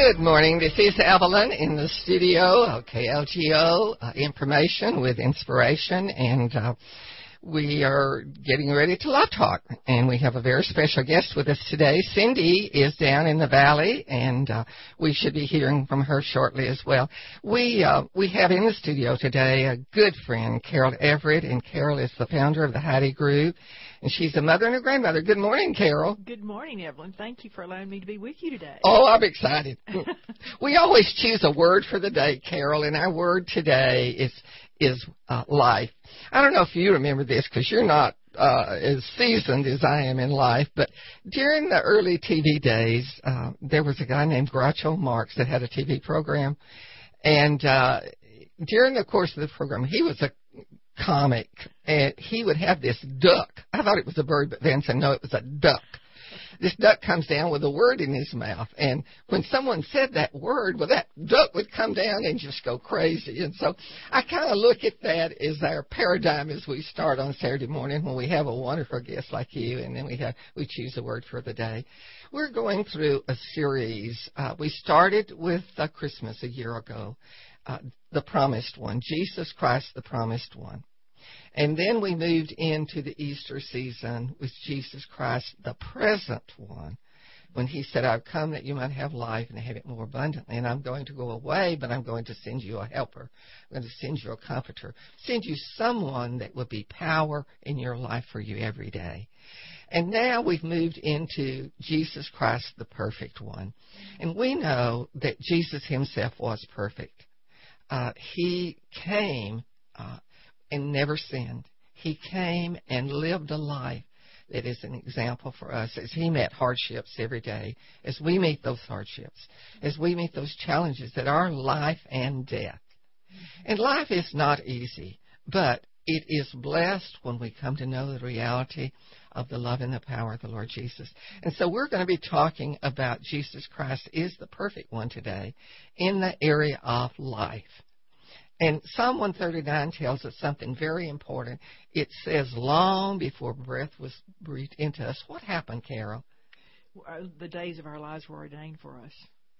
Good morning. This is Evelyn in the studio of KLGO uh, Information with Inspiration, and uh, we are getting ready to Love Talk, and we have a very special guest with us today. Cindy is down in the valley, and uh, we should be hearing from her shortly as well. We uh, we have in the studio today a good friend, Carol Everett, and Carol is the founder of the Heidi Group, and she's a mother and a grandmother. Good morning, Carol. Good morning, Evelyn. Thank you for allowing me to be with you today. Oh, I'm excited. we always choose a word for the day, Carol, and our word today is is uh, life. I don't know if you remember this because you're not uh, as seasoned as I am in life, but during the early TV days, uh, there was a guy named Groucho Marx that had a TV program, and uh, during the course of the program, he was a comic, and he would have this duck. I thought it was a bird, but then said no, it was a duck this duck comes down with a word in his mouth. And when someone said that word, well, that duck would come down and just go crazy. And so I kind of look at that as our paradigm as we start on Saturday morning when we have a wonderful guest like you, and then we have we choose a word for the day. We're going through a series. Uh, we started with uh, Christmas a year ago, uh, the promised one, Jesus Christ, the promised one. And then we moved into the Easter season with Jesus Christ, the present one, when he said, I've come that you might have life and have it more abundantly. And I'm going to go away, but I'm going to send you a helper. I'm going to send you a comforter, send you someone that will be power in your life for you every day. And now we've moved into Jesus Christ, the perfect one. And we know that Jesus himself was perfect. Uh, he came uh, and never sinned. He came and lived a life that is an example for us as he met hardships every day, as we meet those hardships, as we meet those challenges that are life and death. And life is not easy, but it is blessed when we come to know the reality of the love and the power of the Lord Jesus. And so we're going to be talking about Jesus Christ is the perfect one today in the area of life. And Psalm 139 tells us something very important. It says, long before breath was breathed into us. What happened, Carol? The days of our lives were ordained for us.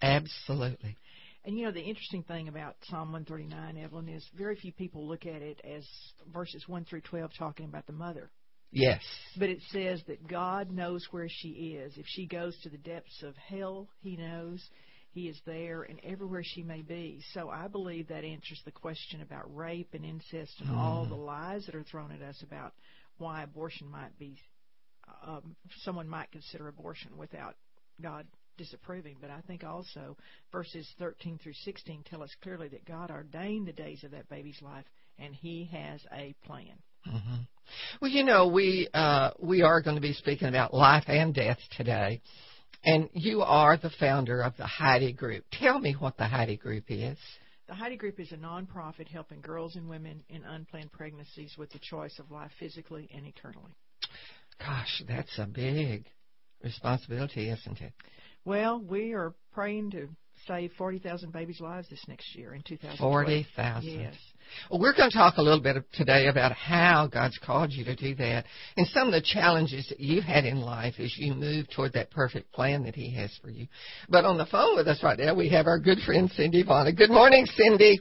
Absolutely. And you know, the interesting thing about Psalm 139, Evelyn, is very few people look at it as verses 1 through 12 talking about the mother. Yes. But it says that God knows where she is. If she goes to the depths of hell, He knows. He is there and everywhere she may be. So I believe that answers the question about rape and incest and mm. all the lies that are thrown at us about why abortion might be, um, someone might consider abortion without God disapproving. But I think also verses 13 through 16 tell us clearly that God ordained the days of that baby's life and He has a plan. Mm-hmm. Well, you know, we uh, we are going to be speaking about life and death today. And you are the founder of the Heidi Group. Tell me what the Heidi Group is. The Heidi Group is a nonprofit helping girls and women in unplanned pregnancies with the choice of life physically and eternally. Gosh, that's a big responsibility, isn't it? Well, we are praying to save 40,000 babies' lives this next year in 2012. 40,000. Yes. Well, we're going to talk a little bit today about how God's called you to do that and some of the challenges that you've had in life as you move toward that perfect plan that He has for you. But on the phone with us right now, we have our good friend Cindy Vonna. Good morning, Cindy.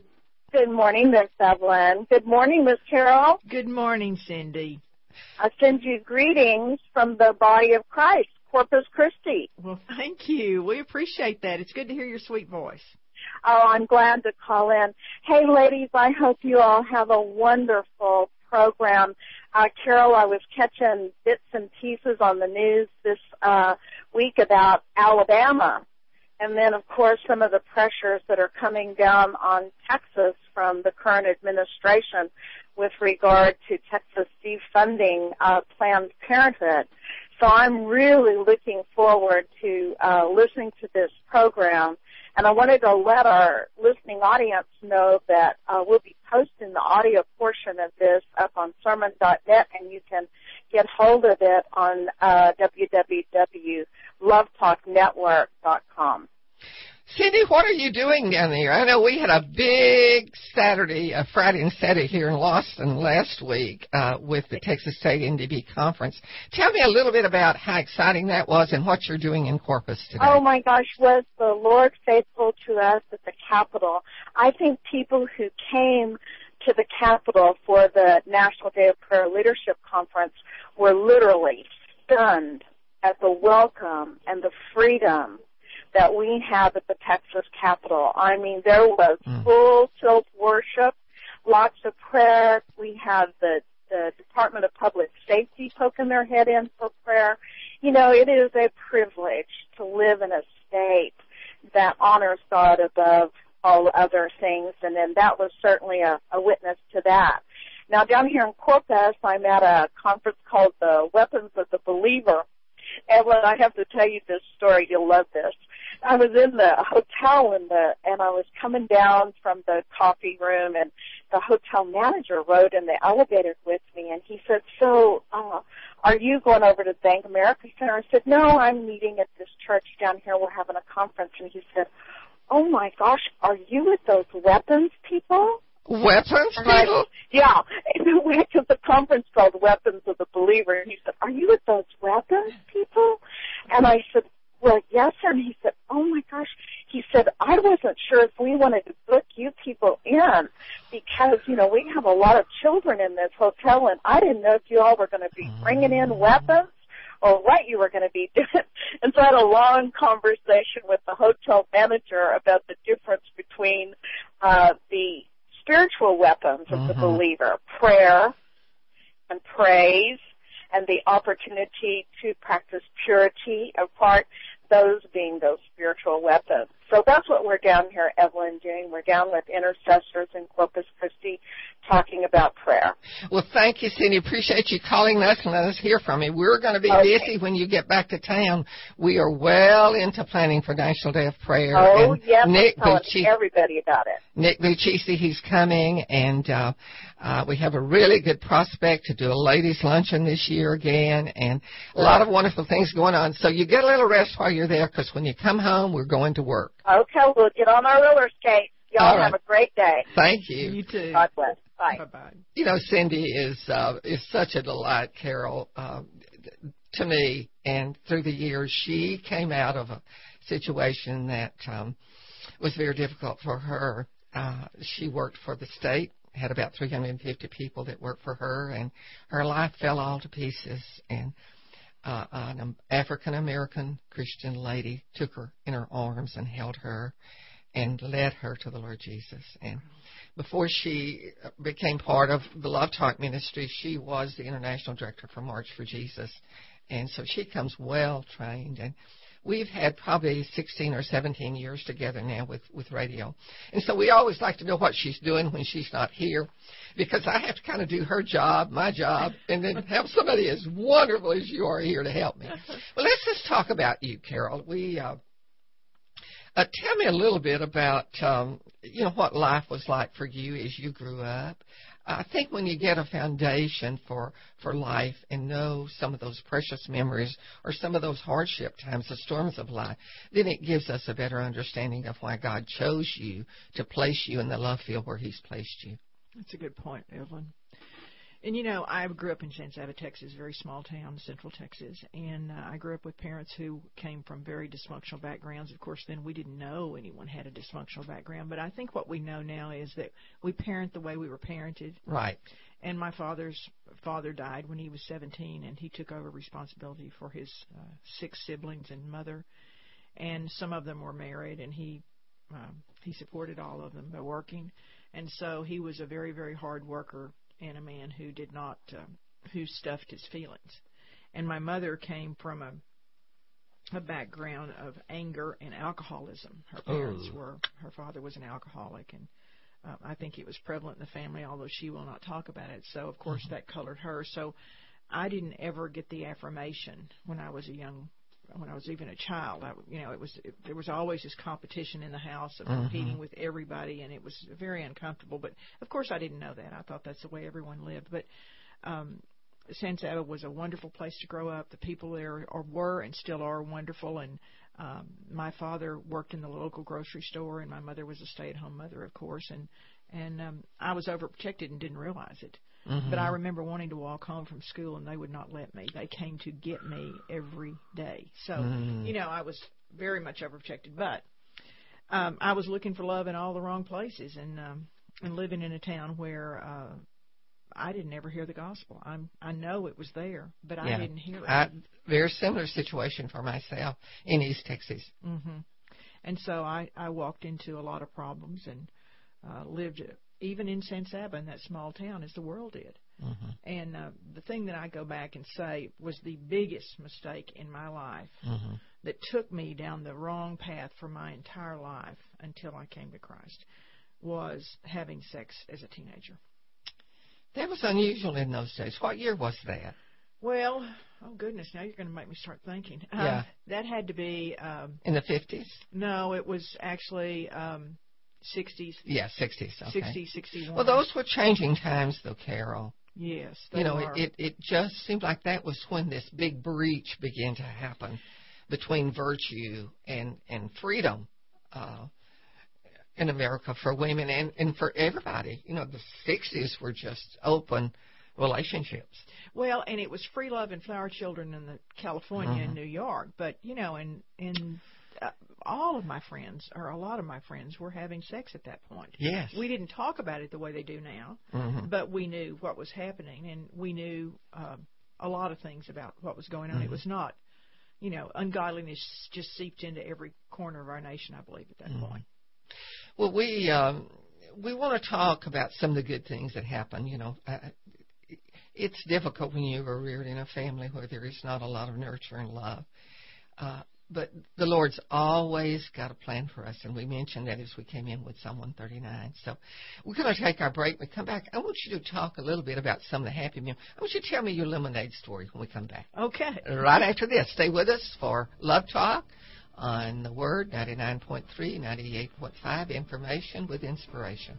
Good morning, Miss Evelyn. Good morning, Miss Carol. Good morning, Cindy. I send you greetings from the body of Christ, Corpus Christi. Well, thank you. We appreciate that. It's good to hear your sweet voice. Oh, I'm glad to call in. Hey, ladies, I hope you all have a wonderful program. Uh, Carol, I was catching bits and pieces on the news this uh, week about Alabama. And then, of course, some of the pressures that are coming down on Texas from the current administration with regard to Texas defunding uh, Planned Parenthood. So I'm really looking forward to uh, listening to this program and I wanted to let our listening audience know that uh, we'll be posting the audio portion of this up on sermon.net and you can get hold of it on uh, www.lovetalknetwork.com. Cindy, what are you doing down there? I know we had a big Saturday, a Friday and Saturday here in Lawson last week uh, with the Texas State NDP conference. Tell me a little bit about how exciting that was and what you're doing in Corpus today. Oh my gosh, was the Lord faithful to us at the Capitol? I think people who came to the Capitol for the National Day of Prayer Leadership Conference were literally stunned at the welcome and the freedom that we have at the Texas Capitol. I mean, there was mm. full tilt worship, lots of prayer. We have the the Department of Public Safety poking their head in for prayer. You know, it is a privilege to live in a state that honors God above all other things, and then that was certainly a, a witness to that. Now down here in Corpus, I'm at a conference called the Weapons of the Believer. And when I have to tell you this story, you'll love this. I was in the hotel and the and I was coming down from the coffee room and the hotel manager rode in the elevator with me and he said, So, uh, are you going over to Bank America Center? I said, No, I'm meeting at this church down here. We're having a conference and he said, Oh my gosh, are you with those weapons people? Weapons people? yeah. And we went to the conference called Weapons of the Believer and he said, Are you with those weapons people? And I said, well, yes. And he said, oh my gosh. He said, I wasn't sure if we wanted to book you people in because, you know, we have a lot of children in this hotel and I didn't know if you all were going to be bringing in weapons or what you were going to be doing. And so I had a long conversation with the hotel manager about the difference between, uh, the spiritual weapons of mm-hmm. the believer, prayer and praise and the opportunity to practice purity of heart, those being those spiritual weapons. So that's what we're down here, Evelyn, doing. We're down with intercessors in Corpus Christi talking about prayer. Well, thank you, Cindy. Appreciate you calling us and let us hear from you. We're going to be okay. busy when you get back to town. We are well into planning for National Day of Prayer. Oh, and yes, Nick Bucci, everybody about it. Nick Bucci, he's coming, and uh, uh, we have a really good prospect to do a ladies' luncheon this year again, and a lot of wonderful things going on. So you get a little rest while you're there, because when you come home, we're going to work. Okay, we'll get on our roller skates. Y'all right. have a great day. Thank you. You too. God bless. Bye. Bye bye. You know, Cindy is uh, is such a delight, Carol, uh, to me. And through the years, she came out of a situation that um, was very difficult for her. Uh, she worked for the state, had about 350 people that worked for her, and her life fell all to pieces. And uh, an African American Christian lady took her in her arms and held her and led her to the Lord Jesus. And before she became part of the Love Talk ministry, she was the international director for March for Jesus. And so she comes well trained and we've had probably 16 or 17 years together now with, with radio. And so we always like to know what she's doing when she's not here because I have to kind of do her job, my job, and then have somebody as wonderful as you are here to help me. Well, let's just talk about you, Carol. We, uh, uh, tell me a little bit about um, you know what life was like for you as you grew up. I think when you get a foundation for for life and know some of those precious memories or some of those hardship times, the storms of life, then it gives us a better understanding of why God chose you to place you in the love field where He's placed you. That's a good point, Evelyn. And you know, I grew up in San Saba, Texas, very small town, central Texas, and uh, I grew up with parents who came from very dysfunctional backgrounds. Of course, then we didn't know anyone had a dysfunctional background, but I think what we know now is that we parent the way we were parented. Right. And my father's father died when he was 17, and he took over responsibility for his uh, six siblings and mother, and some of them were married, and he um, he supported all of them by working, and so he was a very very hard worker and a man who did not uh, who stuffed his feelings. And my mother came from a a background of anger and alcoholism. Her parents oh. were her father was an alcoholic and uh, I think it was prevalent in the family, although she will not talk about it. So, of course, mm-hmm. that colored her. So, I didn't ever get the affirmation when I was a young when I was even a child. I, you know, it was it, there was always this competition in the house of mm-hmm. competing with everybody, and it was very uncomfortable. But of course, I didn't know that. I thought that's the way everyone lived. But um, San Saba was a wonderful place to grow up. The people there are, were and still are wonderful. And um, my father worked in the local grocery store, and my mother was a stay-at-home mother, of course. And and um, I was overprotected and didn't realize it. Mm-hmm. But I remember wanting to walk home from school, and they would not let me. They came to get me every day. So Mm. you know, I was very much overprotected. But um, I was looking for love in all the wrong places, and um, and living in a town where. Uh, I didn't ever hear the gospel. I'm I know it was there, but I didn't hear it. I, very similar situation for myself in East Texas. hmm And so I I walked into a lot of problems and uh, lived even in San Saba in that small town as the world did. hmm And uh, the thing that I go back and say was the biggest mistake in my life hmm that took me down the wrong path for my entire life until I came to Christ was having sex as a teenager. That was unusual in those days. What year was that? Well, oh goodness, now you're going to make me start thinking. Uh, Yeah. That had to be um In the 50s? no, it was actually um 60s, Yeah, 60s. Okay. 60, 61. Well, those were changing times, though, Carol. Yes, they You know, are. it, it just seemed like that was when this big breach began to happen between virtue and and freedom uh, in America for women and and for everybody. You know, the '60s were just open relationships. Well, and it was free love and flower children in the California and Mhm. New York, but you know, in in uh, all of my friends or a lot of my friends were having sex at that point. Yes. We didn't talk about it the way they do now, hmm but we knew what was happening and we knew um, a lot of things about what was going on. It Mhm. was not, you know, ungodliness just seeped into every corner of our nation. I believe at that Mhm. point. Well, we um, we want to talk about some of the good things that happen. You know, uh, it's difficult when you are reared in a family where there is not a lot of nurture and love. Uh, but the Lord's always got a plan for us, and we mentioned that as we came in with Psalm 139. So we're going to take our break. When we come back, I want you to talk a little bit about some of the happy memories. I want you to tell me your lemonade story when we come back. Okay. Right after this, stay with us for Love Talk on the Word 99.3, 98.5, information with inspiration.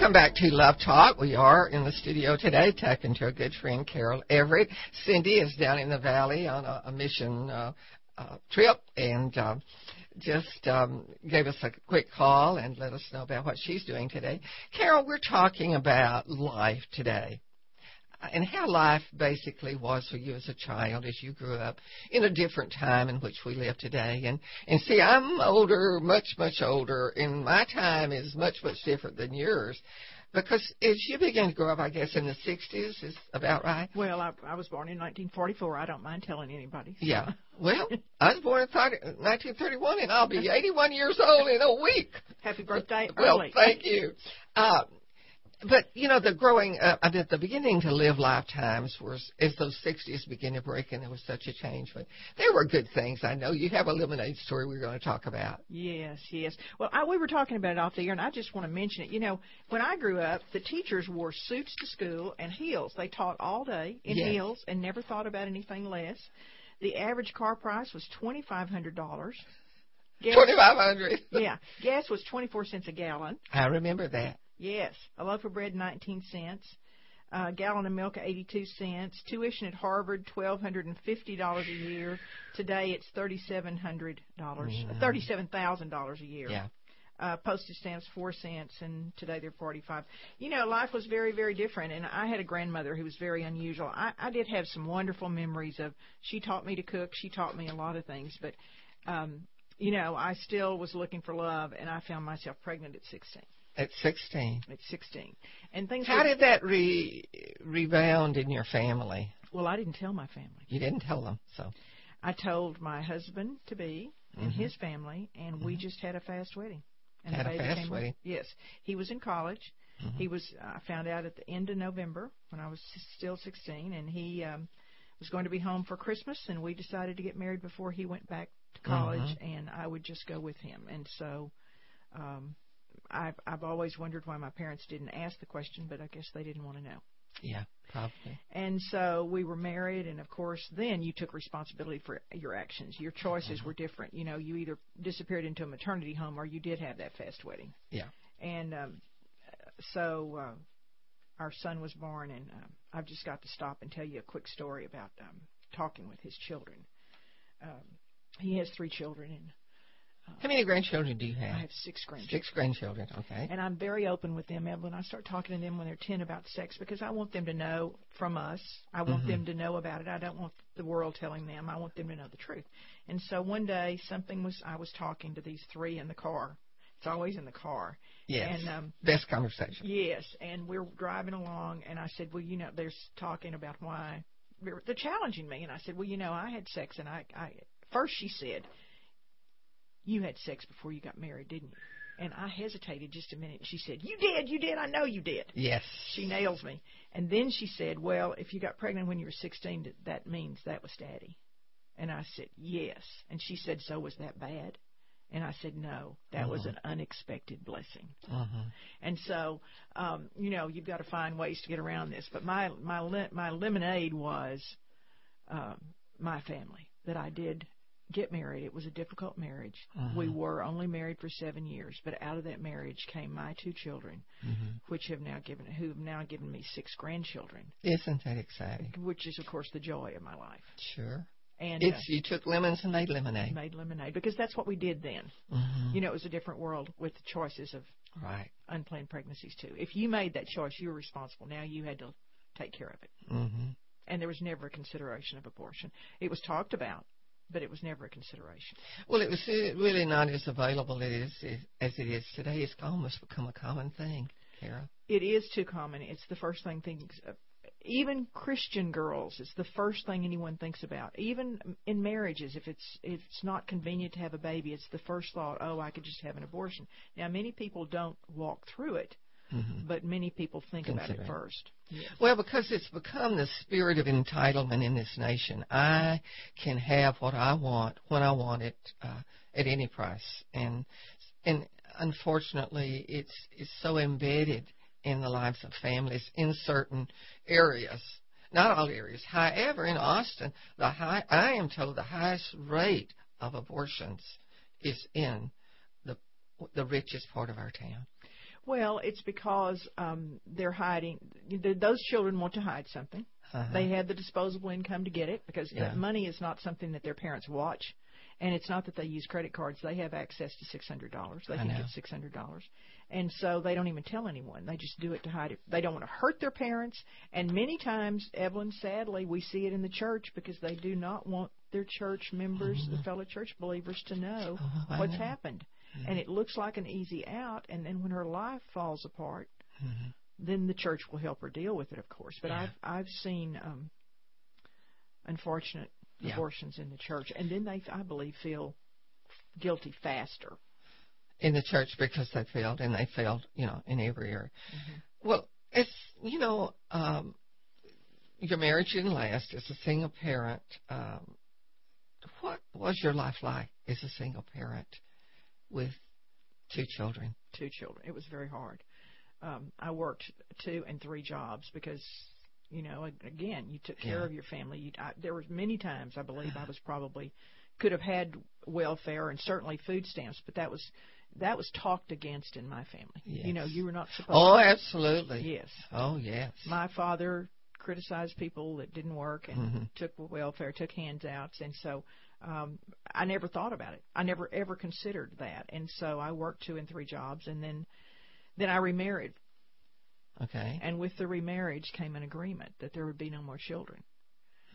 Welcome back to Love Talk. We are in the studio today talking to a good friend, Carol Everett. Cindy is down in the valley on a, a mission uh, uh, trip and uh, just um, gave us a quick call and let us know about what she's doing today. Carol, we're talking about life today and how life basically was for you as a child as you grew up in a different time in which we live today. And and see, I'm older, much much older, and my time is much much different than yours. Because as you began to grow up, I guess in the '60s is about right. Well, I, I was born in 1944. I don't mind telling anybody. Yeah. Well, I was born in 30, 1931, and I'll be 81 years old in a week. Happy birthday Well, early. thank you. Uh, but you know, the growing up, I mean, the beginning to live lifetimes was as those '60s began to break, and there was such a change. But there were good things. I know you have a lemonade story we're going to talk about. Yes, yes. Well, I, we were talking about it off the air, and I just want to mention it. You know, when I grew up, the teachers wore suits to school and heels. They taught all day in Yes. heels and never thought about anything less. The average car price was twenty five hundred dollars. 2,500. Yeah, gas was twenty four cents a gallon. I remember that. Yes, a loaf of bread nineteen cents. A gallon of milk eighty two cents. Tuition at Harvard twelve hundred and fifty dollars a year. Today it's thirty seven hundred dollars, Mhm. thirty seven thousand dollars a year. Yeah. Uh, postage stamps four cents, and today they're forty five. You know, life was very very different, and I had a grandmother who was very unusual. I, I did have some wonderful memories of. She taught me to cook. She taught me a lot of things, but. um you know, I still was looking for love, and I found myself pregnant at 16. At 16. At 16, and things. How were- did that re- rebound in your family? Well, I didn't tell my family. You didn't tell them, so. I told my husband to be and Mhm. his family, and we just had a fast wedding. And Had the a baby fast came wedding? Yes, he was in college. Mhm. He was. I found out at the end of November when I was still 16, and he um, was going to be home for Christmas, and we decided to get married before he went back to college, and I would just go with him. And so, um, I've I've always wondered why my parents didn't ask the question, but I guess they didn't want to know. Yeah, probably. And so we were married, and of course, then you took responsibility for your actions. Your choices were different. You know, you either disappeared into a maternity home or you did have that fast wedding. Yeah. And um, so uh, our son was born, and um, I've just got to stop and tell you a quick story about um, talking with his children. Um, he has three children, and How many grandchildren do you have? I have six grandchildren. Six grandchildren. Okay. And I'm very open with them, Evelyn. I start talking to them when they're 10 about sex because I want them to know from us. I want Mhm. them to know about it. I don't want the world telling them. I want them to know the truth. And so one day, something was, I was talking to these three in the car. It's always in the car. Yes. And, um, Best conversation. Yes, and we're driving along, and I said, "Well, you know, they're talking about why they're they're challenging me." And I said, "Well, you know, I had sex, and I, I first she said, you had sex before you got married, didn't you?" And I hesitated just a minute. She said, "You did, you did. I know you did." Yes. She nails me. And then she said, "Well, if you got pregnant when you were 16, th- that means that was daddy." And I said, "Yes." And she said, "So was that bad?" And I said, "No, that was Mhm. an unexpected blessing." hmm And so, um, you know, you've got to find ways to get around this. But my my my lemonade was um, my family that I did get married. It was a difficult marriage. Mhm. We were only married for seven years, but out of that marriage came my two children, hmm which have now given who have now given me six grandchildren, Isn't that exciting? which is of course the joy of my life. Sure. And uh, It's you took lemons and made lemonade. made lemonade because that's what we did then. hmm You know, it was a different world with the choices of Right. unplanned pregnancies too. If you made that choice, you were responsible. Now you had to take care of it. hmm And there was never a consideration of abortion. It was talked about, but it was never a consideration. Well, it was uh, really not as available it is, as it is today. It's almost become a common thing, Carol. It is too common. It's the first thing things. Uh, even Christian girls, it's the first thing anyone thinks about. Even in marriages, if it's if it's not convenient to have a baby, it's the first thought. Oh, I could just have an abortion. Now, many people don't walk through it, hmm but many people think about Consider it it. first. Well, because it's become the spirit of entitlement in this nation. I can have what I want when I want it uh, at any price, and and unfortunately, it's it's so embedded in the lives of families in certain areas. Not all areas. However, in Austin, the high I am told the highest rate of abortions is in the the richest part of our town. Well, it's because um, they're hiding. Those children want to hide something. Uh-huh. They have the disposable income to get it because Yeah. that money is not something that their parents watch, and it's not that they use credit cards. They have access to six hundred dollars. They I can know. get six hundred dollars, and so they don't even tell anyone. They just do it to hide it. They don't want to hurt their parents, and many times, Evelyn, sadly, we see it in the church because they do not want their church members, the fellow church believers, to know Oh, what's know. happened. And it looks like an easy out, and then when her life falls apart, Mhm. then the church will help her deal with it, of course. But Yeah. I've I've seen um, unfortunate Yeah. abortions in the church, and then they, I believe, feel guilty faster. in the church because they failed, and they failed, you know, in every area. Mm-hmm. Well, it's you know, um, your marriage didn't last as a single parent. Um, what was your life like as a single parent with two children? Two children. It was very hard. Um, I worked two and three jobs because, you know, again, you took care Yeah. of your family. You, I, there was many times I believe I was probably could have had welfare and certainly food stamps, but that was that was talked against in my family. You know, you were not supposed. Oh, to. absolutely. Yes. Oh, yes. my father criticized people that didn't work and Mhm. took welfare, took handouts, and so um, I never thought about it. I never ever considered that, and so I worked two and three jobs, and then then I remarried, Okay. and with the remarriage came an agreement that there would be no more children,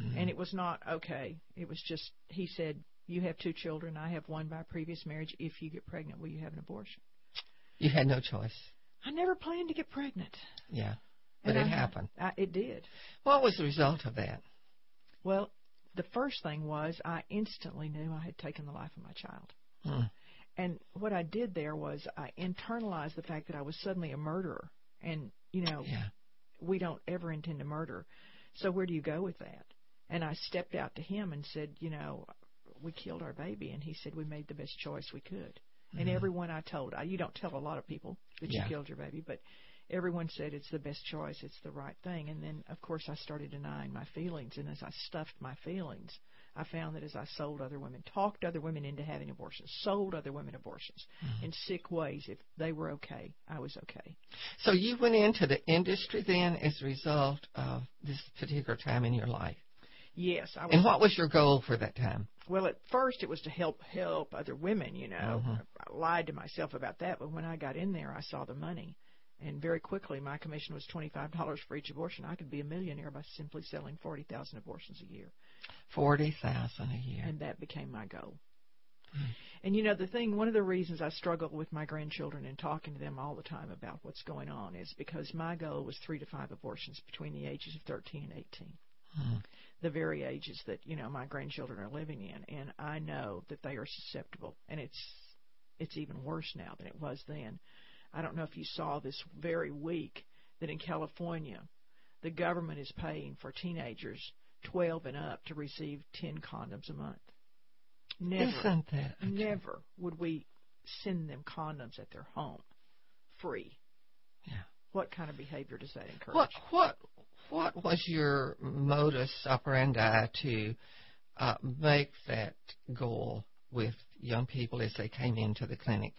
Mhm. and it was not okay. It was just he said. You have two children. I have one by previous marriage. If you get pregnant, will you have an abortion? you had no choice. I never planned to get pregnant. Yeah. But And it I- happened. I, it did. What was the result of that? Well, the first thing was I instantly knew I had taken the life of my child. Mm. And what I did there was I internalized the fact that I was suddenly a murderer And you know, Yeah. we don't ever intend to murder. So where do you go with that? And I stepped out to him and said, you know, we killed our baby, and he said we made the best choice we could. And Mhm. everyone I told, I, you don't tell a lot of people that Yeah. you killed your baby, but everyone said it's the best choice, it's the right thing. And then, of course, I started denying my feelings, and as I stuffed my feelings, I found that as I sold other women, talked other women into having abortions, sold other women abortions Mm-hmm. in sick ways, if they were okay, I was okay. So you went into the industry then as a result of this particular time in your life. Yes, I was. And what was your goal for that time? Well, at first it was to help help other women. You know, Mhm. I lied to myself about that, but when I got in there, I saw the money, and very quickly my commission was twenty five dollars for each abortion. I could be a millionaire by simply selling forty thousand abortions a year, Forty thousand a year. and that became my goal. Hmm. And you know, the thing, one of the reasons I struggle with my grandchildren and talking to them all the time about what's going on is because my goal was three to five abortions between the ages of 13 and 18 Hmm. the very ages that you know my grandchildren are living in and I know that they are susceptible and it's it's even worse now than it was then. I don't know if you saw this very week that in California the government is paying for teenagers 12 and up to receive 10 condoms a month. Never Isn't that never would we send them condoms at their home free. Yeah. What kind of behavior does that encourage? What what what was your modus operandi to uh, make that goal with young people as they came into the clinic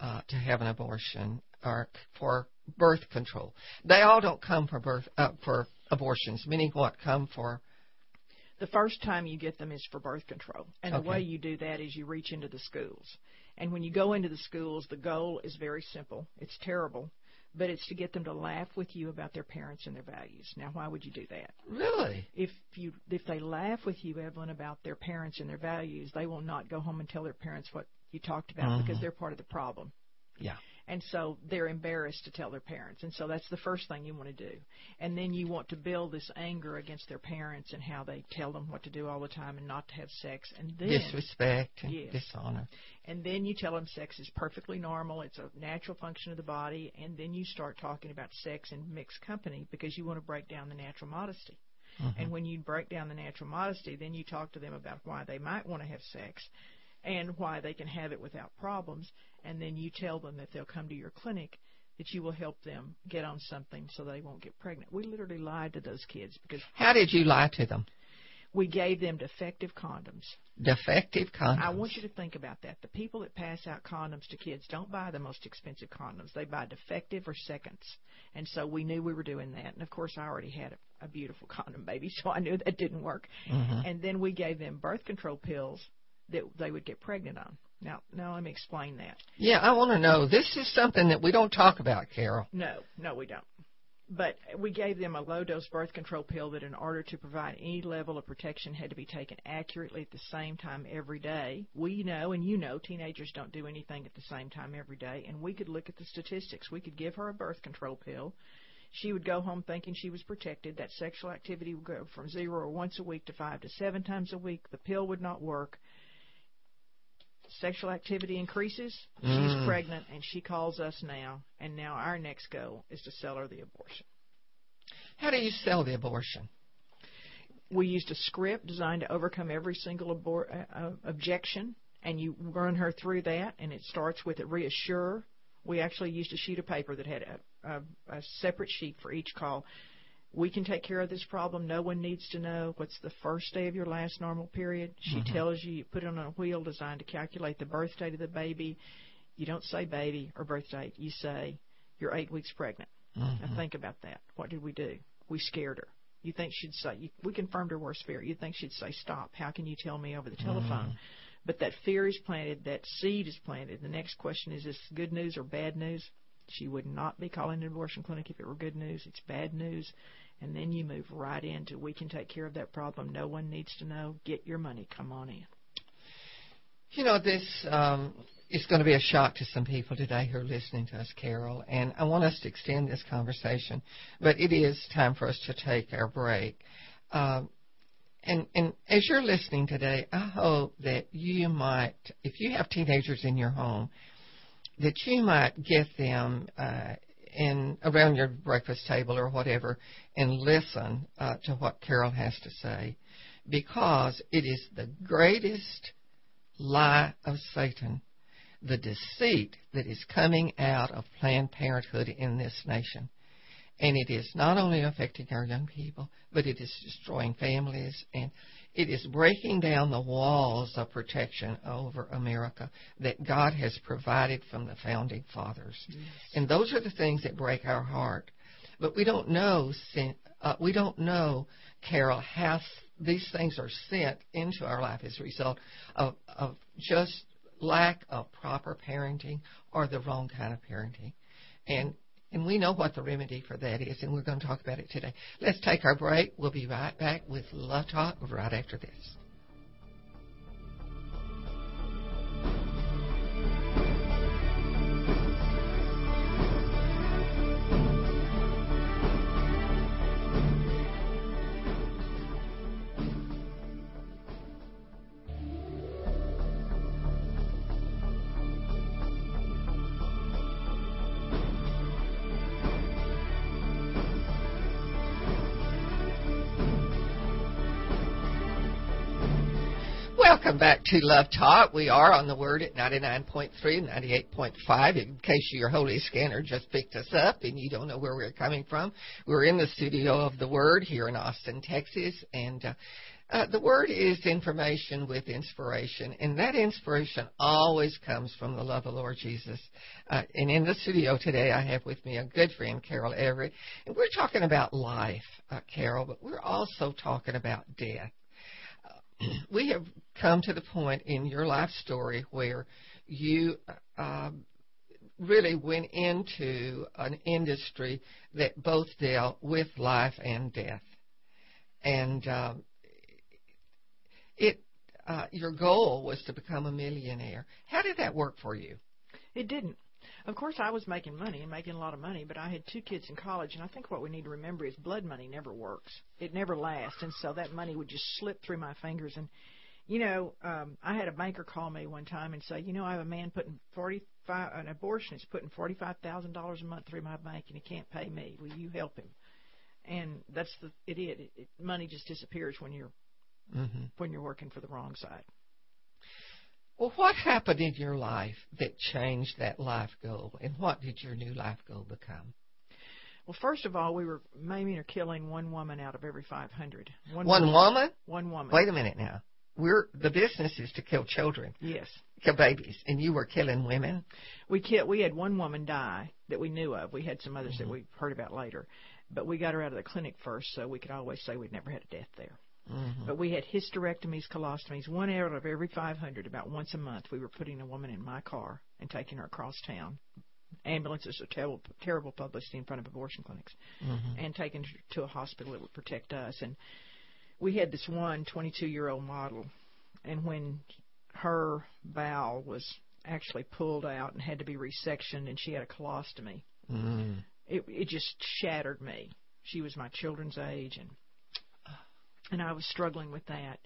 uh, to have an abortion or for birth control? They all don't come for birth uh, for abortions. Many what come for The first time you get them is for birth control. And Okay. the way you do that is you reach into the schools. And when you go into the schools, the goal is very simple. It's terrible, but it's to get them to laugh with you about their parents and their values. Now, why would you do that? really. If you if they laugh with you, Evelyn, about their parents and their values, they will not go home and tell their parents what you talked about because Mhm. they're part of the problem. Yeah. And so they're embarrassed to tell their parents. And so that's the first thing you want to do. And then you want to build this anger against their parents and how they tell them what to do all the time and not to have sex. And then Disrespect and Yes. dishonor. and then you tell them sex is perfectly normal, it's a natural function of the body, and then you start talking about sex in mixed company because you want to break down the natural modesty. Mhm. And when you break down the natural modesty, then you talk to them about why they might want to have sex and why they can have it without problems. And then you tell them that they'll come to your clinic, that you will help them get on something so they won't get pregnant. We literally lied to those kids because How did you lie to them? we gave them defective condoms. Defective condoms. I want you to think about that. The people that pass out condoms to kids don't buy the most expensive condoms. They buy defective or seconds. And so we knew we were doing that. And of course, I already had a, a beautiful condom baby, so I knew that didn't work. Mhm. And then we gave them birth control pills that they would get pregnant on. Now, now let me explain that. Yeah, I want to know. This is something that we don't talk about, Carol. No, no, we don't. But we gave them a low dose birth control pill that, in order to provide any level of protection, had to be taken accurately at the same time every day. We know, and you know, teenagers don't do anything at the same time every day. And we could look at the statistics. We could give her a birth control pill. She would go home thinking she was protected. That sexual activity would go from zero or once a week to five to seven times a week. The pill would not work. Sexual activity increases. She's Mm. pregnant, and she calls us now. And now our next goal is to sell her the abortion. How do you sell the abortion? We used a script designed to overcome every single abor- uh, uh, objection, and you run her through that. And it starts with a reassure. We actually used a sheet of paper that had a, a, a separate sheet for each call. We can take care of this problem. No one needs to know what's the first day of your last normal period. She Mhm. tells you, you put it on a wheel designed to calculate the birth date of the baby. You don't say baby or birth date. You say you're eight weeks pregnant. Mhm. Now think about that. What did we do? We scared her. You think she'd say, you, we confirmed her worst fear. You'd think she'd say, stop. How can you tell me over the telephone? Mhm. But that fear is planted, that seed is planted. The next question is, is this good news or bad news? She would not be calling an abortion clinic if it were good news. It's bad news. And then you move right into, we can take care of that problem. No one needs to know. Get your money. Come on in. You know, this um, is going to be a shock to some people today who are listening to us, Carol, and I want us to extend this conversation, but it is time for us to take our break. Um, and, and as you're listening today, I hope that you might, if you have teenagers in your home, that you might get them uh, and around your breakfast table or whatever and listen uh, to what Carol has to say because it is the greatest lie of Satan, the deceit that is coming out of Planned Parenthood in this nation. And it is not only affecting our young people, but it is destroying families and it is breaking down the walls of protection over America that God has provided from the founding fathers. Yes. And those are the things that break our heart. But we don't know, uh, we don't know, Carol, how these things are sent into our life as a result of, of just lack of proper parenting or the wrong kind of parenting. And and we know what the remedy for that is, and we're going to talk about it today. Let's take our break. We'll be right back with Love Talk right after this. Back to Love Talk. We are on the Word at 99.3 98.5. In case your Holy Scanner just picked us up and you don't know where we're coming from, we're in the studio of the Word here in Austin, Texas, and uh, uh, the Word is information with inspiration, and that inspiration always comes from the love of Lord Jesus. Uh, and in the studio today, I have with me a good friend, Carol Everett, and we're talking about life, uh, Carol, but we're also talking about death. we have come to the point in your life story where you um, really went into an industry that both dealt with life and death, and um, it uh, your goal was to become a millionaire. How did that work for you? It didn't. Of course, I was making money and making a lot of money, but I had two kids in college, and I think what we need to remember is blood money never works. It never lasts, and so that money would just slip through my fingers. And you know, um, I had a banker call me one time and say, you know, I have a man putting forty five an abortionist putting forty five thousand dollars a month through my bank, and he can't pay me. Will you help him? And that's the it. It, it money just disappears when you're mm-hmm. when you're working for the wrong side. Well, what happened in your life that changed that life goal, and what did your new life goal become? Well, first of all, we were maiming or killing one woman out of every 500. One, one woman, woman? One woman. Wait a minute now. We're the business is to kill children. Yes. Kill babies, and you were killing women. We killed. We had one woman die that we knew of. We had some others mm-hmm. that we heard about later, but we got her out of the clinic first, so we could always say we'd never had a death there. Mm-hmm. But we had hysterectomies, colostomies, one out of every 500. About once a month, we were putting a woman in my car and taking her across town. Ambulances are terrible, terrible publicity in front of abortion clinics, mm-hmm. and taking her to a hospital that would protect us. And we had this one 22-year-old model, and when her bowel was actually pulled out and had to be resectioned, and she had a colostomy, mm-hmm. it it just shattered me. She was my children's age, and and I was struggling with that.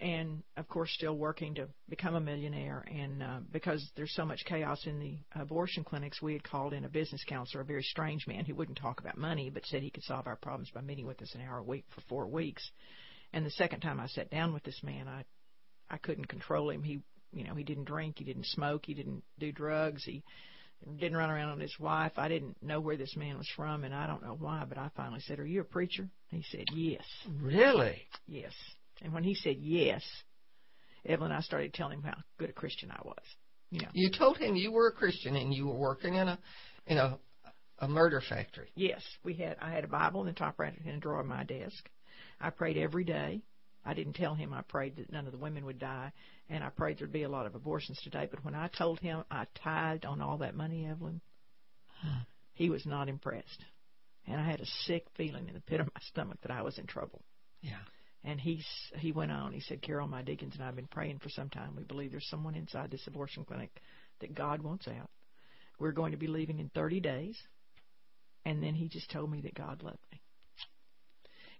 And of course, still working to become a millionaire. And uh, because there's so much chaos in the abortion clinics, we had called in a business counselor, a very strange man who wouldn't talk about money, but said he could solve our problems by meeting with us an hour a week for four weeks. And the second time I sat down with this man, I I couldn't control him. He, you know, he didn't drink, he didn't smoke, he didn't do drugs, he didn't run around on his wife. I didn't know where this man was from, and I don't know why, but I finally said, "Are you a preacher?" He said, "Yes." Really? Yes. And when he said yes, Evelyn, I started telling him how good a Christian I was. You know. You told him you were a Christian and you were working in a in a a murder factory. Yes, we had. I had a Bible in the top right hand drawer of my desk. I prayed every day. I didn't tell him I prayed that none of the women would die, and I prayed there'd be a lot of abortions today. But when I told him I tithed on all that money, Evelyn, he was not impressed, and I had a sick feeling in the pit of my stomach that I was in trouble. Yeah. And he he went on. He said, "Carol, my deacons and I have been praying for some time. We believe there's someone inside this abortion clinic that God wants out. We're going to be leaving in 30 days." And then he just told me that God loved me.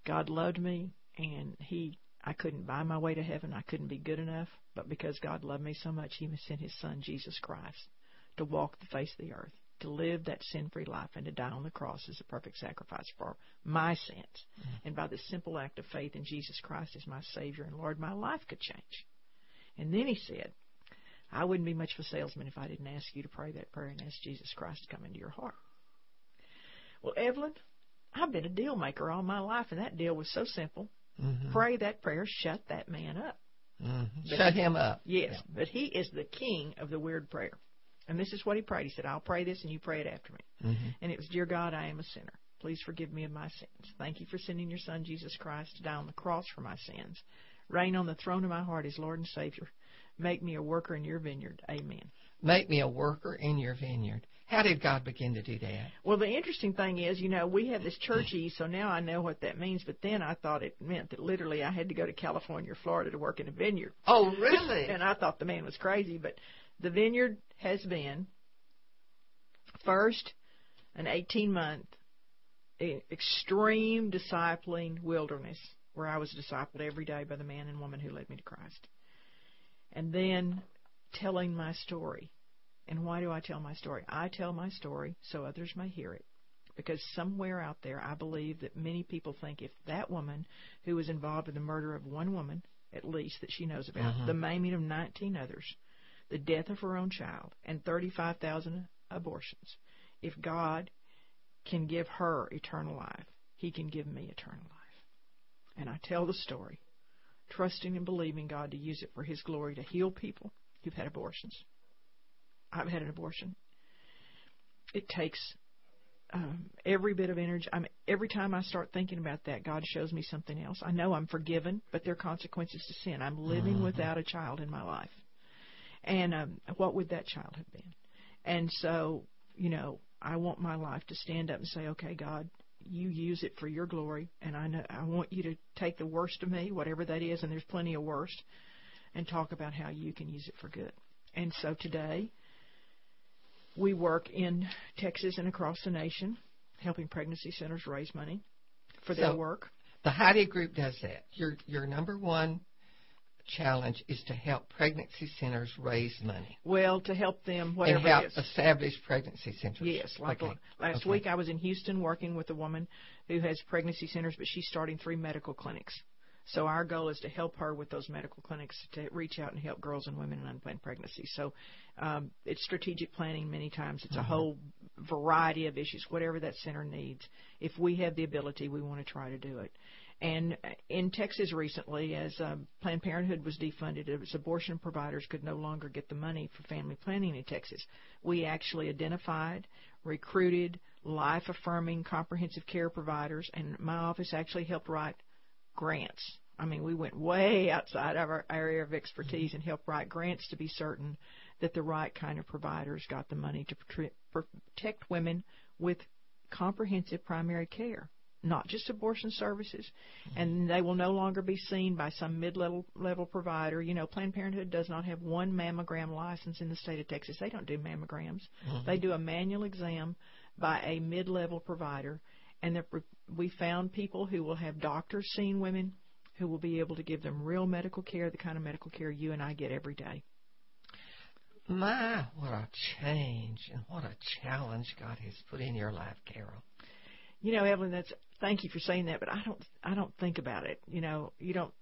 God loved me, and He I couldn't buy my way to heaven. I couldn't be good enough. But because God loved me so much, He sent His Son, Jesus Christ, to walk the face of the earth to live that sin free life and to die on the cross as a perfect sacrifice for my sins. Mm-hmm. And by the simple act of faith in Jesus Christ as my Savior and Lord, my life could change. And then he said, I wouldn't be much of a salesman if I didn't ask you to pray that prayer and ask Jesus Christ to come into your heart. Well, Evelyn, I've been a deal maker all my life, and that deal was so simple. Mm-hmm. Pray that prayer, shut that man up. Mm-hmm. Shut him up. Yes, yeah. but he is the king of the weird prayer. And this is what he prayed. He said, I'll pray this and you pray it after me. Mm-hmm. And it was, Dear God, I am a sinner. Please forgive me of my sins. Thank you for sending your Son, Jesus Christ, to die on the cross for my sins. Reign on the throne of my heart as Lord and Savior. Make me a worker in your vineyard. Amen. Make me a worker in your vineyard. How did God begin to do that? Well, the interesting thing is, you know, we have this churchy, so now I know what that means. But then I thought it meant that literally I had to go to California or Florida to work in a vineyard. Oh, really? and I thought the man was crazy. But the vineyard has been first an 18 month extreme discipling wilderness where I was discipled every day by the man and woman who led me to Christ. And then telling my story and why do I tell my story? I tell my story so others may hear it. Because somewhere out there, I believe that many people think if that woman who was involved in the murder of one woman, at least that she knows about, uh-huh. the maiming of 19 others, the death of her own child, and 35,000 abortions, if God can give her eternal life, He can give me eternal life. And I tell the story, trusting and believing God to use it for His glory to heal people who've had abortions, I've had an abortion. It takes um, every bit of energy. I mean, every time I start thinking about that, God shows me something else. I know I'm forgiven, but there are consequences to sin. I'm living mm-hmm. without a child in my life, and um, what would that child have been? And so, you know, I want my life to stand up and say, "Okay, God, you use it for your glory, and I know I want you to take the worst of me, whatever that is, and there's plenty of worst, and talk about how you can use it for good." And so today, we work in Texas and across the nation, helping pregnancy centers raise money for their work. The Heidi Group does that. Your your number one challenge is to help pregnancy centers raise money. Well, to help them whatever and help establish pregnancy centers. Yes, like okay. last okay. week I was in Houston working with a woman who has pregnancy centers, but she's starting three medical clinics. So our goal is to help her with those medical clinics to reach out and help girls and women in unplanned pregnancy. So um, it's strategic planning many times. It's mm-hmm. a whole variety of issues, whatever that center needs. If we have the ability, we want to try to do it. And in Texas recently, as um, Planned Parenthood was defunded, as abortion providers could no longer get the money for family planning in Texas, we actually identified, recruited life affirming comprehensive care providers, and my office actually helped write grants. I mean, we went way outside of our area of expertise and helped write grants to be certain that the right kind of providers got the money to protect women with comprehensive primary care, not just abortion services. And they will no longer be seen by some mid-level level provider. You know, Planned Parenthood does not have one mammogram license in the state of Texas. They don't do mammograms. Mm-hmm. They do a manual exam by a mid-level provider and that we found people who will have doctors seeing women who will be able to give them real medical care, the kind of medical care you and I get every day. My, what a change and what a challenge God has put in your life, Carol. You know, Evelyn, that's thank you for saying that, but I don't I don't think about it. You know, you don't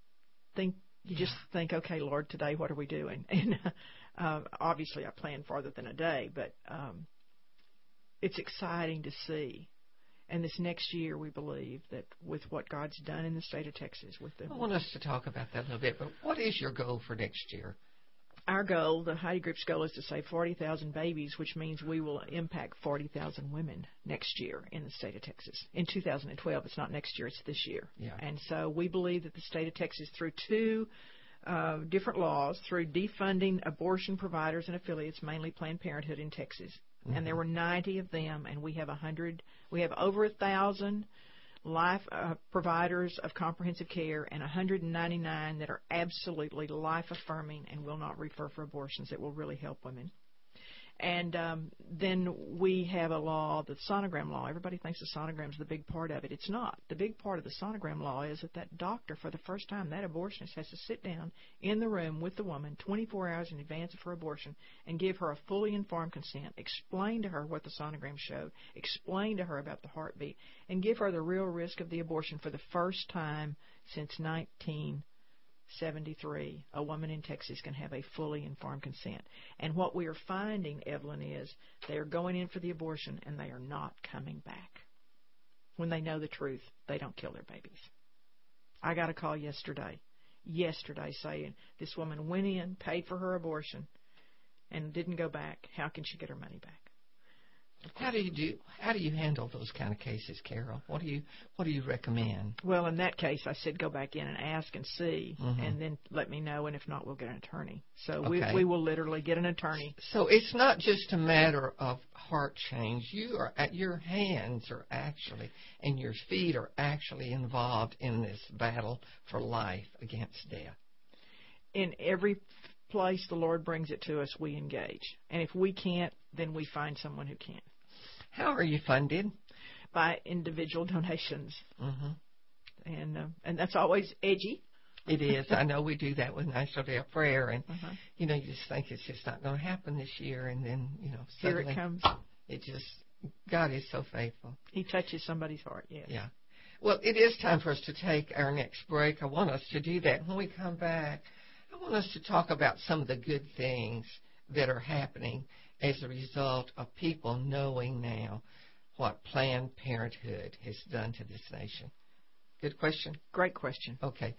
think you just think, okay, Lord, today what are we doing? And uh, obviously, I plan farther than a day, but um, it's exciting to see and this next year, we believe that with what God's done in the state of Texas, with the I want us to talk about that a little bit. But what is your goal for next year? Our goal, the Heidi Group's goal, is to save 40,000 babies, which means we will impact 40,000 women next year in the state of Texas. In 2012, it's not next year; it's this year. Yeah. And so we believe that the state of Texas, through two uh, different laws, through defunding abortion providers and affiliates, mainly Planned Parenthood in Texas, mm-hmm. and there were 90 of them, and we have 100. We have over a thousand life uh, providers of comprehensive care and 199 that are absolutely life affirming and will not refer for abortions that will really help women. And um, then we have a law, the sonogram law. Everybody thinks the sonogram is the big part of it. It's not. The big part of the sonogram law is that that doctor, for the first time, that abortionist has to sit down in the room with the woman 24 hours in advance of her abortion and give her a fully informed consent, explain to her what the sonogram showed, explain to her about the heartbeat, and give her the real risk of the abortion for the first time since 19. 73, a woman in Texas can have a fully informed consent. And what we are finding, Evelyn, is they are going in for the abortion and they are not coming back. When they know the truth, they don't kill their babies. I got a call yesterday, yesterday saying this woman went in, paid for her abortion, and didn't go back. How can she get her money back? How do you do? How do you handle those kind of cases, Carol? What do you What do you recommend? Well, in that case, I said go back in and ask and see, Mhm. and then let me know. And if not, we'll get an attorney. So Okay. we we will literally get an attorney. So it's not just a matter of heart change. You are at your hands are actually and your feet are actually involved in this battle for life against death. In every place the Lord brings it to us, we engage. And if we can't, then we find someone who can How are you funded? by individual donations, Mm-hmm. and uh, and that's always edgy. It is. I know we do that with National Day of Prayer, and Uh-huh. you know you just think it's just not going to happen this year, and then you know Here it comes. it just God is so faithful. He touches somebody's heart. Yes. Yeah. Well, it is time for us to take our next break. I want us to do that. When we come back, I want us to talk about some of the good things that are happening as a result of people knowing now what Planned Parenthood has done to this nation. Good question. Great question. Okay.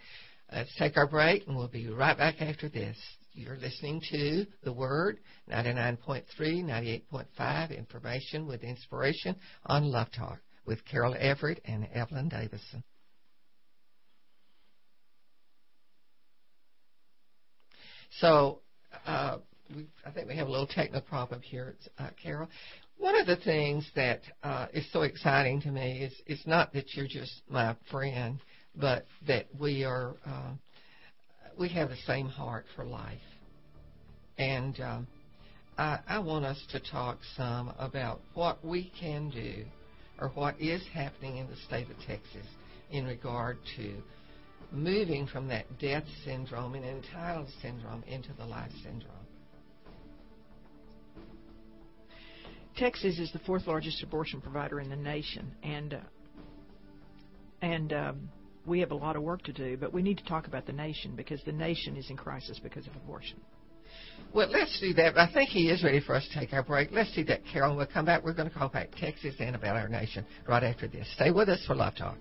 Let's take our break, and we'll be right back after this. You're listening to The Word, 99.3, 98.5, information with inspiration on Love Talk with Carol Everett and Evelyn Davison. So, uh, we, I think we have a little technical problem here, uh, Carol. One of the things that uh, is so exciting to me is it's not that you're just my friend, but that we are uh, we have the same heart for life, and um, I, I want us to talk some about what we can do, or what is happening in the state of Texas in regard to moving from that death syndrome and entitled syndrome into the life syndrome. Texas is the fourth largest abortion provider in the nation, and uh, and um, we have a lot of work to do. But we need to talk about the nation because the nation is in crisis because of abortion. Well, let's do that. I think he is ready for us to take our break. Let's do that, Carol. We'll come back, we're going to call back Texas and about our nation right after this. Stay with us for Love Talk.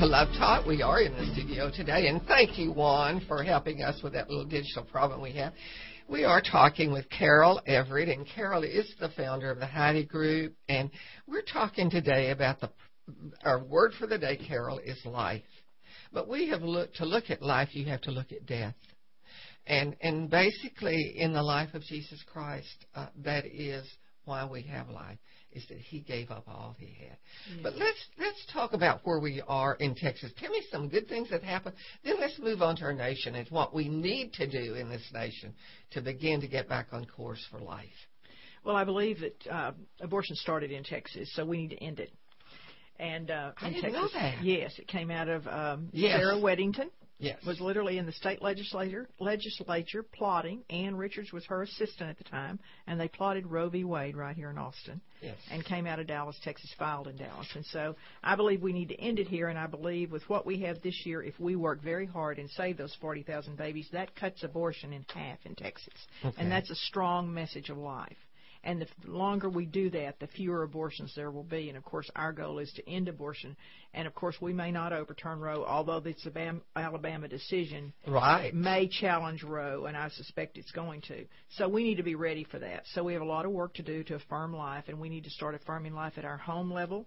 To Love Talk. We are in the studio today, and thank you, Juan, for helping us with that little digital problem we have. We are talking with Carol Everett, and Carol is the founder of the Heidi Group, and we're talking today about the our word for the day, Carol, is life. But we have looked to look at life. You have to look at death, and and basically in the life of Jesus Christ, uh, that is why we have life is that he gave up all he had. But let's let's talk about where we are in Texas. Tell me some good things that happened. Then let's move on to our nation and what we need to do in this nation to begin to get back on course for life. Well, I believe that uh, abortion started in Texas, so we need to end it. And uh, I in Texas, that. yes, it came out of um, Yes. Sarah Weddington. Yes. was literally in the state legislature legislature plotting. Ann Richards was her assistant at the time, and they plotted Roe v. Wade right here in Austin, yes. and came out of Dallas, Texas, filed in Dallas. And so I believe we need to end it here. And I believe with what we have this year, if we work very hard and save those forty thousand babies, that cuts abortion in half in Texas, Okay. and that's a strong message of life. And the f- longer we do that, the fewer abortions there will be. And of course, our goal is to end abortion. And of course, we may not overturn Roe, although this Alabama- Alabama decision Right. may challenge Roe, and I suspect it's going to. So we need to be ready for that. So we have a lot of work to do to affirm life, and we need to start affirming life at our home level,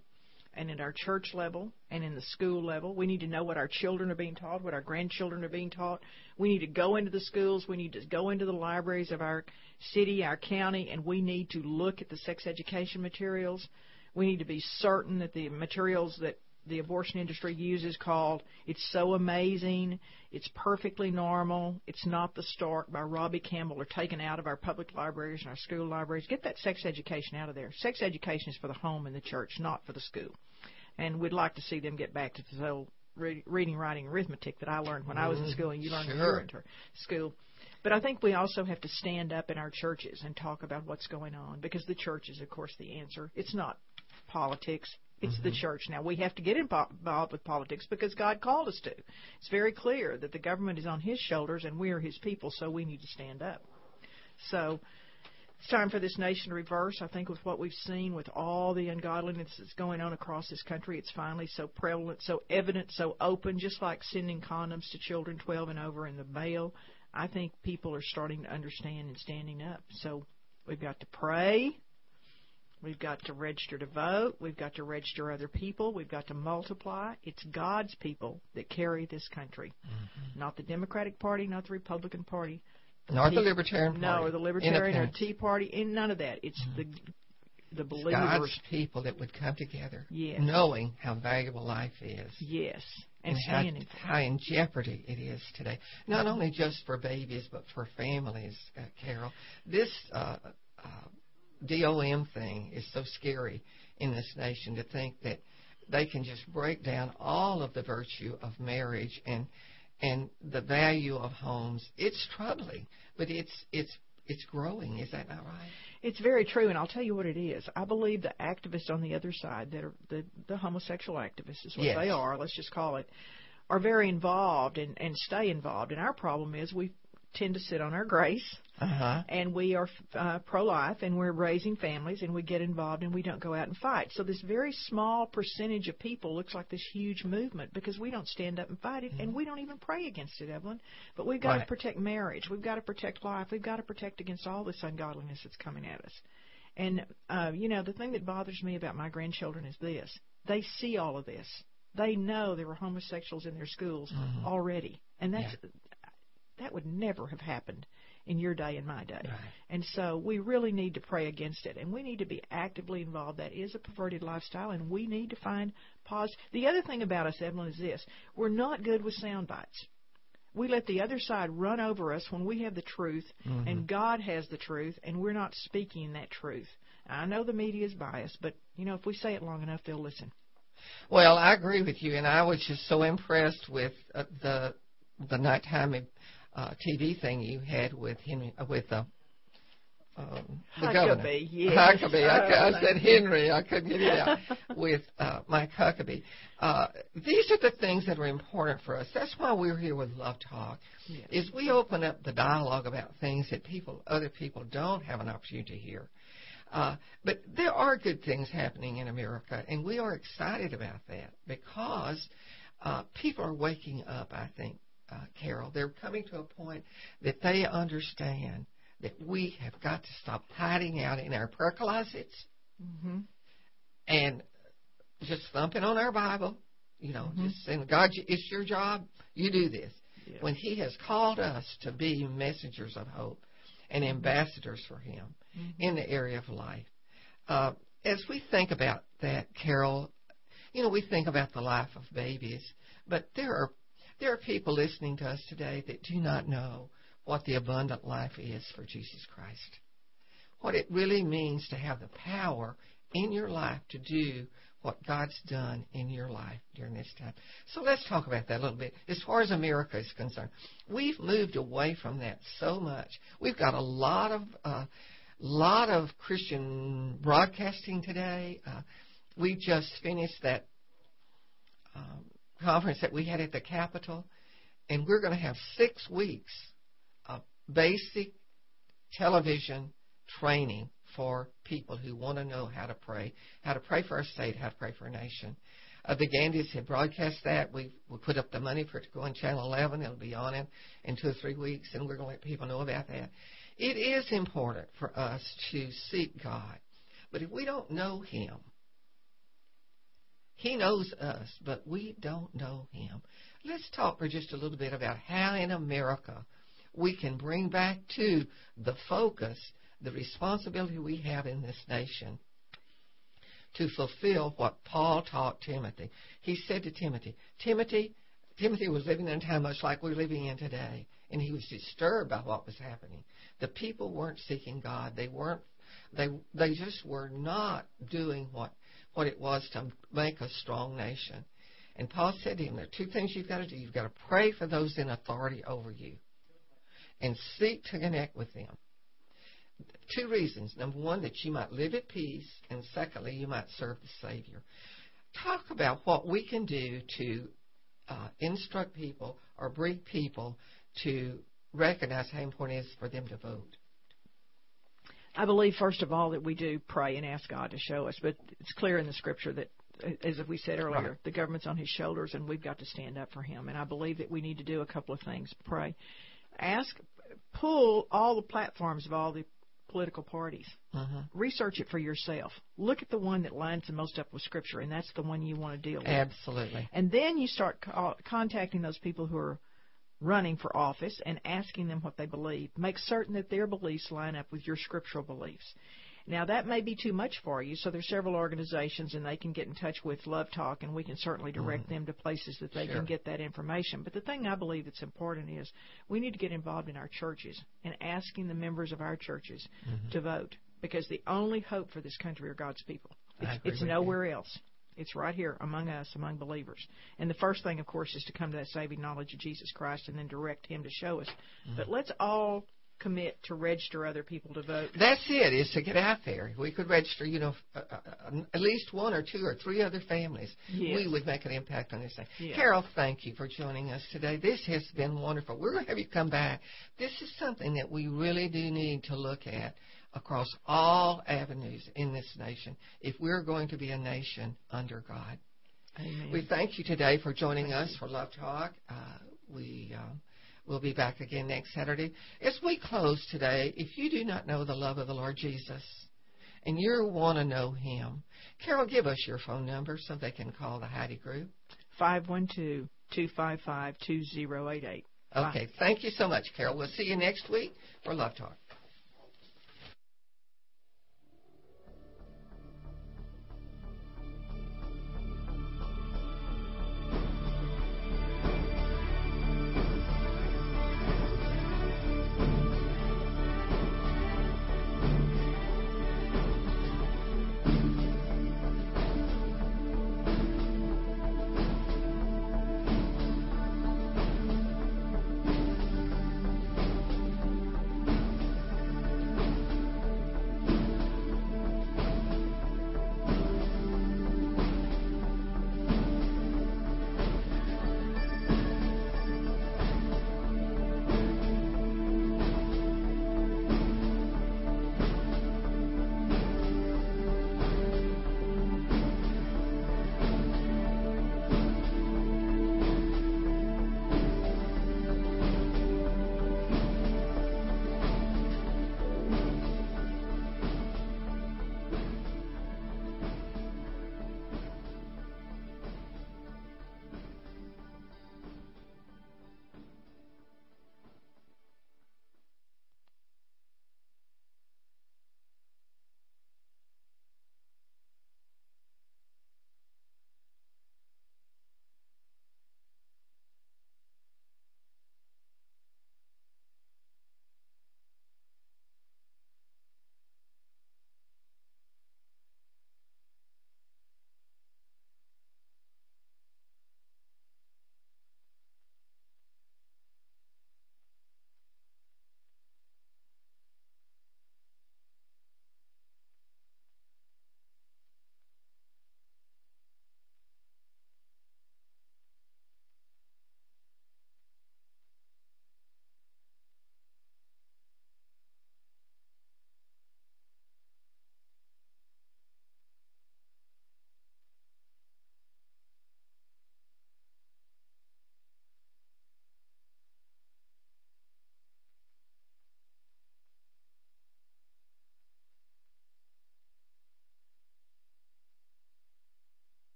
and at our church level and in the school level. We need to know what our children are being taught, what our grandchildren are being taught. We need to go into the schools. We need to go into the libraries of our city, our county, and we need to look at the sex education materials. We need to be certain that the materials that the abortion industry uses called It's So Amazing, It's Perfectly Normal, It's Not the Stork by Robbie Campbell are taken out of our public libraries and our school libraries. Get that sex education out of there. Sex education is for the home and the church, not for the school and we'd like to see them get back to the old reading, writing, arithmetic that I learned when I was in school, and you learned sure. in school. But I think we also have to stand up in our churches and talk about what's going on because the church is, of course, the answer. It's not politics. It's mm-hmm. the church. Now, we have to get involved with politics because God called us to. It's very clear that the government is on His shoulders and we are His people, so we need to stand up. So, it's time for this nation to reverse. I think with what we've seen with all the ungodliness that's going on across this country, it's finally so prevalent, so evident, so open, just like sending condoms to children 12 and over in the mail. I think people are starting to understand and standing up. So we've got to pray. We've got to register to vote. We've got to register other people. We've got to multiply. It's God's people that carry this country, mm-hmm. not the Democratic Party, not the Republican Party, nor the Libertarian Party. No, or the Libertarian or Tea Party. In none of that. It's mm-hmm. the the believers. God's people that would come together, yes. knowing how valuable life is. Yes, and, and how, how, in jeopardy it is today. Not only just for babies, but for families. Uh, Carol, this uh, uh, DOMA thing is so scary in this nation to think that they can just break down all of the virtue of marriage and and the value of homes. It's troubling, but it's it's it's growing. Is that not right? It's very true, and I'll tell you what it is. I believe the activists on the other side, that are the the homosexual activists, is what yes. they are. Let's just call it, are very involved and and stay involved. And our problem is we tend to sit on our grace, uh-huh. and we are uh, pro-life, and we're raising families, and we get involved, and we don't go out and fight. So this very small percentage of people looks like this huge movement because we don't stand up and fight it, mm-hmm. and we don't even pray against it, Evelyn. But we've got right. to protect marriage. We've got to protect life. We've got to protect against all this ungodliness that's coming at us. And uh, you know, the thing that bothers me about my grandchildren is this: they see all of this. They know there were homosexuals in their schools mm-hmm. already, and that's yeah that would never have happened in your day and my day. Right. And so we really need to pray against it, and we need to be actively involved. That is a perverted lifestyle, and we need to find pause. The other thing about us, Evelyn, is this: we're not good with sound bites. We let the other side run over us when we have the truth, mm-hmm. and God has the truth, and we're not speaking that truth. I know the media is biased, but you know if we say it long enough, they'll listen. Well, I agree with you, and I was just so impressed with uh, the the nighttime TV thing you had with Henry uh, with uh, um, the Huckabee, governor. Yes. Huckabee. I, I oh, said Henry. I couldn't get it out. with uh, Mike Huckabee. Uh, these are the things that are important for us. That's why we're here with Love Talk. Yes. Is we open up the dialogue about things that people, other people, don't have an opportunity to hear. Uh, but there are good things happening in America, and we are excited about that because uh, people are waking up. I think uh, Carol. They're coming to a point that they understand that we have got to stop hiding out in our prayer closets mm-hmm. and just thumping on our Bible. You know, mm-hmm. just saying, God, it's your job. You do this. Yes. When He has called us to be messengers of hope and mm-hmm. ambassadors for Him mm-hmm. in the area of life. Uh, as we think about that, Carol, you know, we think about the life of babies, but there are there are people listening to us today that do not know what the abundant life is for Jesus Christ. What it really means to have the power in your life to do what God's done in your life during this time. So let's talk about that a little bit. As far as America is concerned, we've moved away from that so much. We've got a lot of uh, lot of Christian broadcasting today. Uh, we just finished that um, conference that we had at the Capitol, and we're going to have six weeks of basic television training for people who want to know how to pray, how to pray for our state, how to pray for our nation. Uh, the Gandhis have broadcast that. We've we put up the money for it to go on Channel 11. It'll be on in, in two or three weeks, and we're going to let people know about that. It is important for us to seek God. But if we don't know Him, He knows us, but we don't know Him. Let's talk for just a little bit about how in America we can bring back to the focus the responsibility we have in this nation to fulfill what Paul taught Timothy. He said to Timothy, Timothy, Timothy was living in a time much like we're living in today, and he was disturbed by what was happening. The people weren't seeking God. They weren't. They they just were not doing what what it was to make a strong nation. And Paul said to him, there are two things you've got to do. You've got to pray for those in authority over you, and seek to connect with them. Two reasons. Number one, that you might live at peace, and secondly, you might serve the Savior. Talk about what we can do to uh, instruct people or bring people to recognize how important it is for them to vote? I believe, first of all, that we do pray and ask God to show us, but it's clear in the scripture that, as we said earlier, Right. the government's on his shoulders and we've got to stand up for him. And I believe that we need to do a couple of things pray, ask, pull all the platforms of all the political parties. Mhm. Research it for yourself. Look at the one that lines the most up with Scripture, and that's the one you want to deal with. Absolutely. And then you start co- contacting those people who are running for office and asking them what they believe. Make certain that their beliefs line up with your scriptural beliefs. Now that may be too much for you, so there's several organizations and they can get in touch with Love Talk and we can certainly mm-hmm. direct them to places that they Sure. can get that information. But the thing I believe that's important is we need to get involved in our churches and asking the members of our churches mm-hmm. to vote because the only hope for this country are God's people. It's, it's with you. nowhere else. It's right here among us, among believers. And the first thing, of course, is to come to that saving knowledge of Jesus Christ and then direct Him to show us. But let's all commit to register other people to vote. That's it. Is to get out there. We could register, you know, uh, uh, at least one or two or three other families. Yes. We would make an impact on this thing. Yes. Carol, thank you for joining us today. This has been wonderful. We're going to have you come back. This is something that we really do need to look at across all avenues in this nation if we're going to be a nation under God. Amen. We thank you today for joining us for Love Talk. Uh, we uh, will be back again next Saturday. As we close today, if you do not know the love of the Lord Jesus and you want to know Him, Carol, give us your phone number so they can call the Heidi Group. 512 255 2088. Okay, thank you so much, Carol. We'll see you next week for Love Talk.